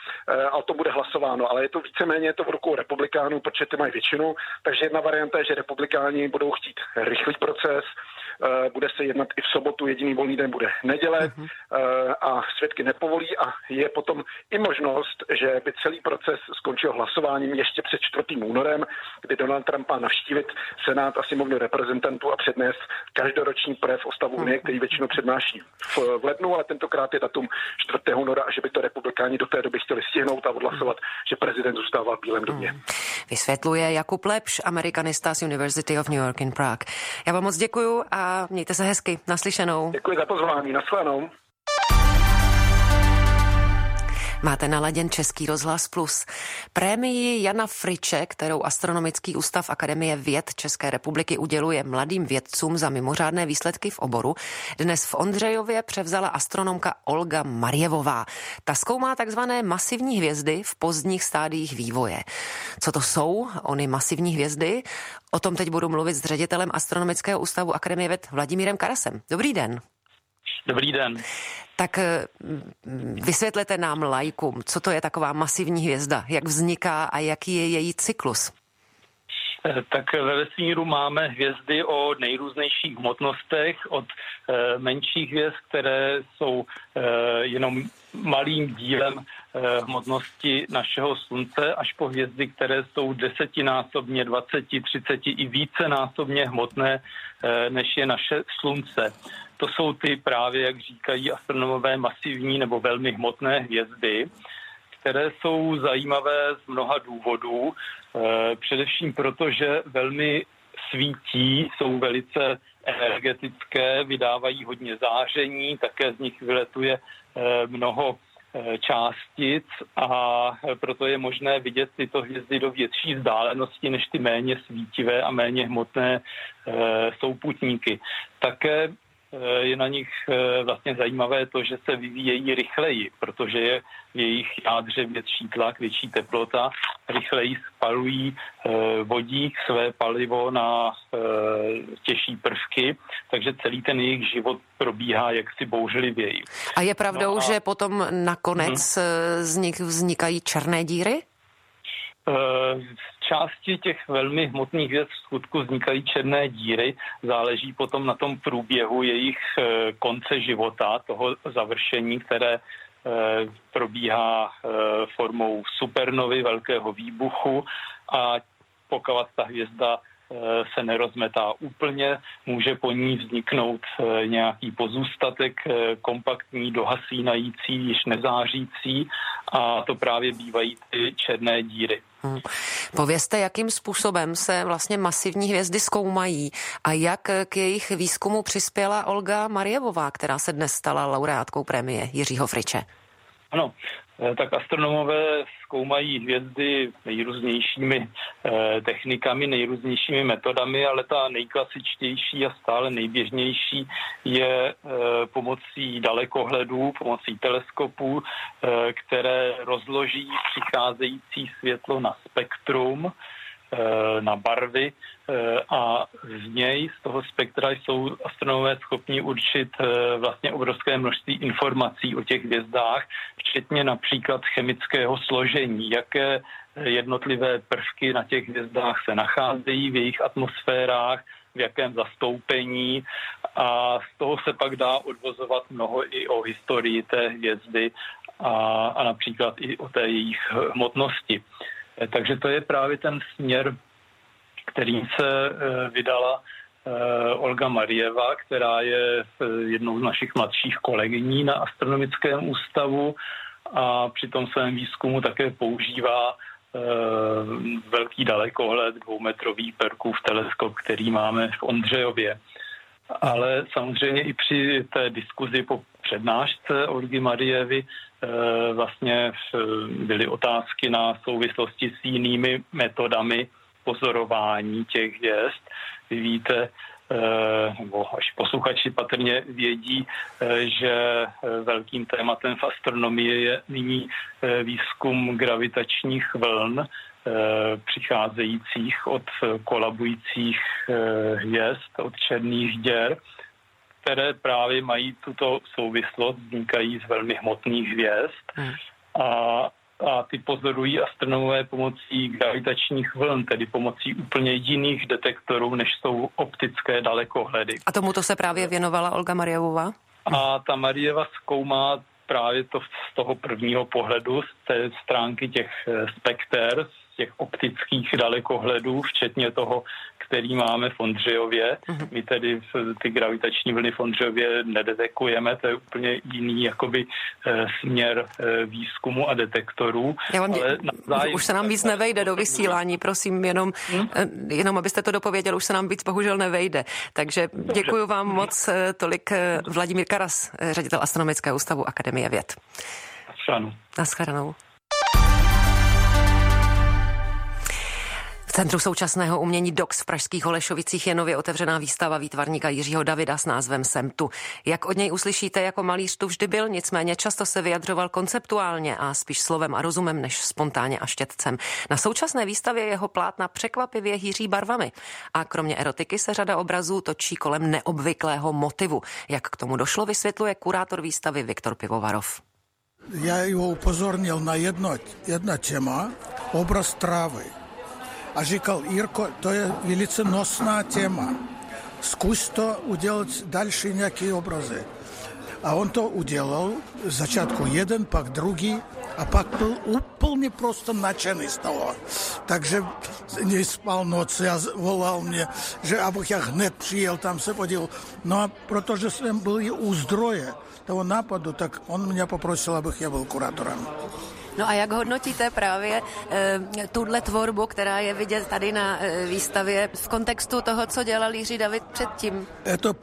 a o tom bude hlasováno. Ale je to víceméně to v rukou republikánů, protože ty mají většinu. Takže jedna varianta je, že republikáni budou chtít rychlý proces, Eh, bude se jednat i v sobotu, jediný volný den bude neděle uh-huh. a svědky nepovolí a je potom i možnost, že by celý proces skončil hlasováním ještě před 4. únorem, kdy Donald Trump má navštívit Senát a sněmovnu reprezentantů a přednést každoroční projev o stavu Unie, který většinou přednáší v, lednu, ale tentokrát je datum 4. února a že by to republikáni do té doby chtěli stihnout a odhlasovat, že prezident zůstává v Bílém domě. Vysvětluje Jakub Lepš, amerikanista z University of New York in Prague. Já vám moc děkuju a mějte se hezky. Naslyšenou. Děkuji za pozvání. Naschledanou. Máte naladěn Český rozhlas Plus. Prémii Jana Friče, kterou Astronomický ústav Akademie věd České republiky uděluje mladým vědcům za mimořádné výsledky v oboru, dnes v Ondřejově převzala astronomka Olga Marjevová. Ta zkoumá takzvané masivní hvězdy v pozdních stádiích vývoje. Co to jsou ony masivní hvězdy? O tom teď budu mluvit s ředitelem Astronomického ústavu Akademie věd Vladimírem Karasem. Dobrý den. Dobrý den. Tak eh, vysvětlete nám lajkům, co to je taková masivní hvězda, jak vzniká a jaký je její cyklus. Eh, tak ve vesmíru máme hvězdy o nejrůznějších hmotnostech, od menších hvězd, které jsou jenom malým dílem hmotnosti našeho slunce, až po hvězdy, které jsou desetinásobně, 20, 30 i vícenásobně hmotné, než je naše slunce. To jsou ty právě, jak říkají astronomové, masivní nebo velmi hmotné hvězdy které jsou zajímavé z mnoha důvodů. Eh, především proto, že velmi svítí, jsou velice energetické, vydávají hodně záření, také z nich vyletuje eh, mnoho eh, částic a proto je možné vidět tyto hvězdy do větší vzdálenosti než ty méně svítivé a méně hmotné souputníky. Také je na nich eh, vlastně zajímavé to, že se vyvíjejí rychleji, protože je v jejich jádře větší tlak, větší teplota, rychleji spalují eh, vodík, své palivo na těžší prvky, takže celý ten jejich život probíhá jaksi bouřlivěji. A je pravdou, no a... že potom nakonec hmm. z nich vznikají černé díry? Části těch velmi hmotných věc v skutku vznikají černé díry, záleží potom na tom průběhu jejich eh, konce života, toho završení, které eh, probíhá eh, formou supernovy, velkého výbuchu a pokud ta hvězda se nerozmetá úplně, může po ní vzniknout nějaký pozůstatek kompaktní, dohasínající, již nezářící a to právě bývají ty černé díry. Hmm. Povězte, jakým způsobem se vlastně masivní hvězdy zkoumají a jak k jejich výzkumu přispěla Olga Marjevová, která se dnes stala laureátkou prémie Jiřího Friče. Ano, Eh, tak astronomové zkoumají hvězdy nejrůznějšími eh, technikami, nejrůznějšími metodami, ale ta nejklasičtější a stále nejběžnější je eh, pomocí dalekohledů, pomocí teleskopů, které rozloží přicházející světlo na spektrum na barvy a z něj, z toho spektra jsou astronomové schopni určit eh, vlastně obrovské množství informací o těch hvězdách, včetně například chemického složení, jaké jednotlivé prvky na těch hvězdách se nacházejí v jejich atmosférách, v jakém zastoupení a z toho se pak dá odvozovat mnoho i o historii té hvězdy a, a například i o té jejich hmotnosti. Eh, takže to je právě ten směr, který se eh, vydala eh, Olga Marieva, která je jednou z našich mladších kolegyní na astronomickém ústavu a při tom svém výzkumu také používá velký dalekohled, dvoumetrový Perkův teleskop, který máme v Ondřejově. Ale samozřejmě i při té diskuzi po přednášce Olgy Marievy Eh, vlastně byly otázky na souvislosti s jinými metodami pozorování těch hvězd. Vy víte, eh, nebo až posluchači patrně vědí, eh, že velkým tématem v astronomii je nyní výzkum gravitačních vln, přicházejících od kolabujících hvězd, od černých děr které právě mají tuto souvislost, vznikají z velmi hmotných hvězd hmm. a, a ty pozorují astronomové pomocí gravitačních vln, tedy pomocí úplně jiných detektorů, než jsou optické dalekohledy. A tomuto se právě věnovala Olga Marievová? A ta Marieva zkoumá právě to z toho prvního pohledu, z té stránky těch eh, spekter, z těch optických dalekohledů, včetně toho který máme v Ondřejově. Mm-hmm. My tedy ty gravitační vlny v Ondřejově nedetekujeme, to je úplně jiný jakoby e, směr e, výzkumu a detektorů. Já vám dě... zájem... Už se nám víc nevejde do vysílání, prosím, jenom, hmm? jenom abyste to dopověděl, už se nám víc bohužel nevejde. Takže děkuji vám moc tolik Vladimír Karas, ředitel Astronomického ústavu Akademie věd. Naschledanou. Naschledanou. Centru současného umění DOX v Pražských Holešovicích je nově otevřená výstava výtvarníka Jiřího Davida s názvem Sem tu. Jak od něj uslyšíte, jako malíř tu vždy byl, nicméně často se vyjadřoval konceptuálně a spíš slovem a rozumem než spontánně a štětcem. Na současné výstavě jeho plátna překvapivě hýří barvami. A kromě erotiky se řada obrazů točí kolem neobvyklého motivu. Jak k tomu došlo, vysvětluje kurátor výstavy Viktor Pivovarov. Já jeho upozornil na jedno, jedna téma, obraz trávy a říkal, Jirko, to je velice nosná téma. Zkus to udělat další nějaké obrazy. A on to udělal, začátku jeden, pak druhý, a pak byl úplně prostě nadšený z toho. Takže nespal noc a volal mě, že abych já hned přijel tam se podíval. No a protože jsem byl i u zdroje toho nápadu, tak on mě poprosil, abych já byl kurátorem. No a jak hodnotíte právě e, tuhle tvorbu, která je vidět tady na e, výstavě v kontextu toho, co dělal Jiří David předtím? Je to e,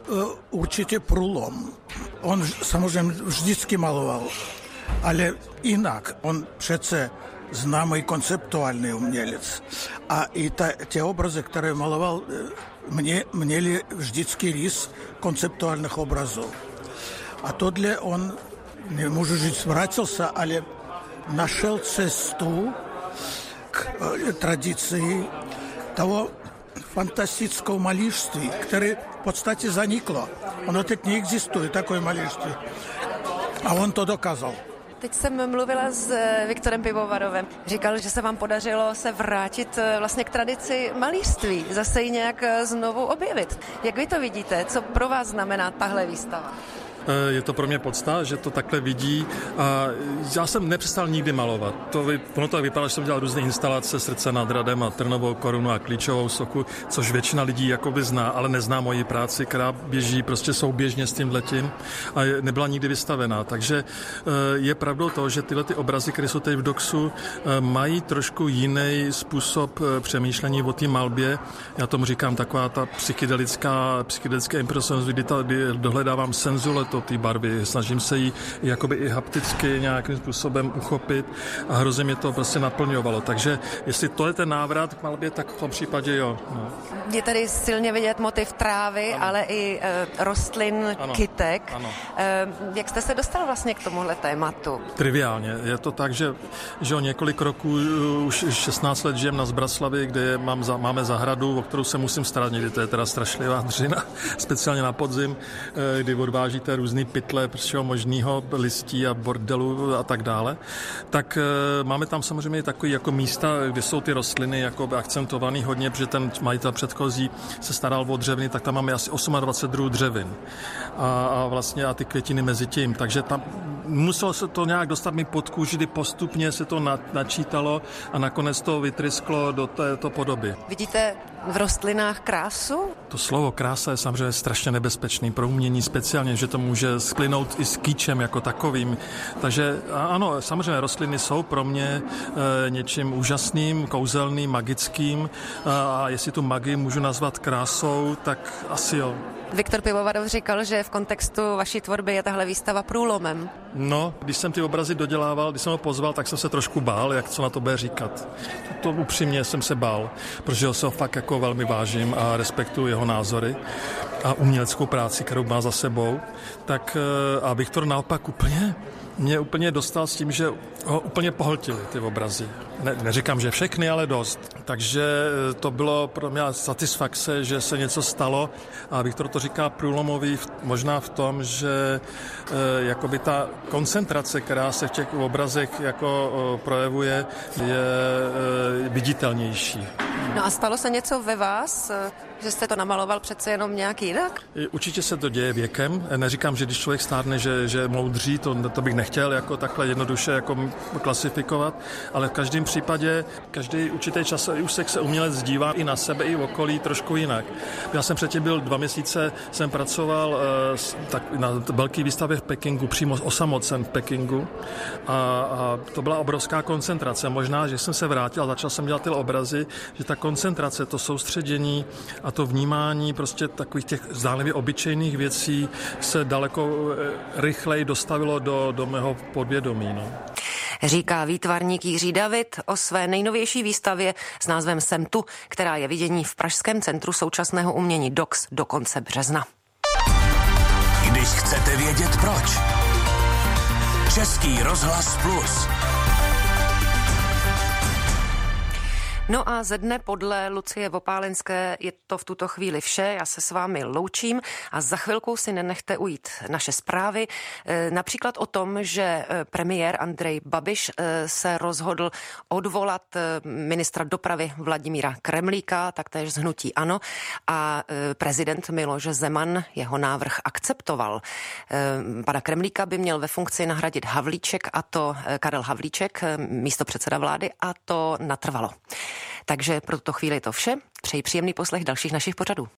určitě průlom. On samozřejmě vždycky maloval, ale jinak. On přece známý konceptuální umělec. A i ta, ty obrazy, které maloval, mě, měli vždycky rys konceptuálních obrazů. A tohle on, не můžu říct, vrátil ale našel cestu k традиции того фантастического малířství, které v podstatě zaniklo. Ono teď neexistuje takové malířství. A on to dokázal. Teď jsem mluvila s Viktorem Pivovarovem. Říkal, že se vám podařilo se vrátit vlastně k tradici malířství, zase ji nějak znovu objevit. Jak vy to vidíte? Co pro vás znamená tahle výstava? Eh, je to pro mě podsta, že to takhle vidí. A já jsem nepřestal nikdy malovat. To, ono to tak vypadá, že jsem dělal různé instalace Srdce nad Radem a Trnovou korunu a Klíčovou soku, což většina lidí jakoby zná, ale nezná moji práci, která běží prostě souběžně s tím letím a nebyla nikdy vystavená. Takže eh, je pravdou to, že tyhle ty obrazy, které jsou tady v Doxu, eh, mají trošku jiný způsob přemýšlení o té malbě. Já tomu říkám taková ta psychedelická, psychedelická impresionismus, kdy, kdy dohledávám senzuletu to té barvy. Snažím se ji jakoby i hapticky nějakým způsobem uchopit a hrozně mě to prostě naplňovalo. Takže jestli to je ten návrat k malbě, tak v tom případě jo. No. Je tady silně vidět motiv trávy, ano. ale i e, rostlin, ano. kytek. Ano. E, jak jste se dostal vlastně k tomuhle tématu? Triviálně. Je to tak, že, že o několik roků, už 16 let žijem na Zbraslavi, kde mám za, máme zahradu, o kterou se musím starat. Někdy to je teda strašlivá dřina, <laughs> speciálně na podzim, e, kdy odvážíte různý pytle všeho možného, listí a bordelu a tak dále, tak e, máme tam samozřejmě takové jako místa, kde jsou ty rostliny jako akcentovaný hodně, protože ten majitel předchozí se staral o dřeviny, tak tam máme asi 28 druhů dřevin. A, a vlastně a ty květiny mezi tím. Takže tam muselo se to nějak dostat mi pod kůži, kdy postupně se to na, načítalo a nakonec to vytrysklo do této podoby. Vidíte v rostlinách krásu? To slovo krása je samozřejmě strašně nebezpečný pro umění speciálně, že to může splynout i s kýčem jako takovým. Takže ano, samozřejmě rostliny jsou pro mě e, něčím úžasným, kouzelným, magickým a jestli tu magii můžu nazvat krásou, tak asi jo. Viktor Pivovarov říkal, že v kontextu vaší tvorby je tahle výstava průlomem. No, když jsem ty obrazy dodělával, když jsem ho pozval, tak jsem se trošku bál, jak co na to bude říkat. To, to upřímně jsem se bál, protože ho se ho fakt jako velmi vážím a respektuju jeho názory a uměleckou práci, kterou má za sebou. Tak eh, a Viktor naopak úplně mě úplně dostal s tím, že ho úplně pohltili ty obrazy. Ne, neříkám, že všechny, ale dost. Takže eh, to bylo pro mě satisfakce, že se něco stalo a Viktor to říká průlomový možná v tom, že e, jakoby ta koncentrace, která se v těch obrazech jako projevuje, je e, viditelnější. No a stalo se něco ve vás, že jste to namaloval přece jenom nějak jinak? Určitě se to děje věkem. Neříkám, že když člověk stárne, že, že moudří, to, to bych nechtěl jako takhle jednoduše jako klasifikovat, ale v každém případě každý určitý čas, už se, umělec dívá i na sebe, i v okolí trošku jinak. Já jsem předtím byl dva měsíce, jsem pracoval tak na velké výstavě v Pekingu, přímo osamocen v Pekingu a, a to byla obrovská koncentrace. Možná, že jsem se vrátil a začal jsem dělat ty obrazy, že ta koncentrace, to soustředění a to vnímání prostě takových těch zdánlivě obyčejných věcí se daleko rychleji dostavilo do, do mého podvědomí. No. Říká výtvarník Jiří David o své nejnovější výstavě s názvem Sem tu, která je vidění v Pražském centru současného umění DOX do konce března. Když chcete vědět proč. Český rozhlas plus. No a ze dne podle Lucie Vopálenské je to v tuto chvíli vše. Já se s vámi loučím a za chvilku si nenechte ujít naše zprávy. E, například o tom, že e, premiér Andrej Babiš e, se rozhodl odvolat ministra dopravy Vladimíra Kremlíka, taktéž z hnutí ANO a prezident Miloš Zeman jeho návrh akceptoval. Pana Kremlíka by měl ve funkci nahradit Havlíček a to Karel Havlíček, místo předseda vlády a to natrvalo. Takže pro tuto chvíli je to vše. Přeji příjemný poslech dalších našich pořadů.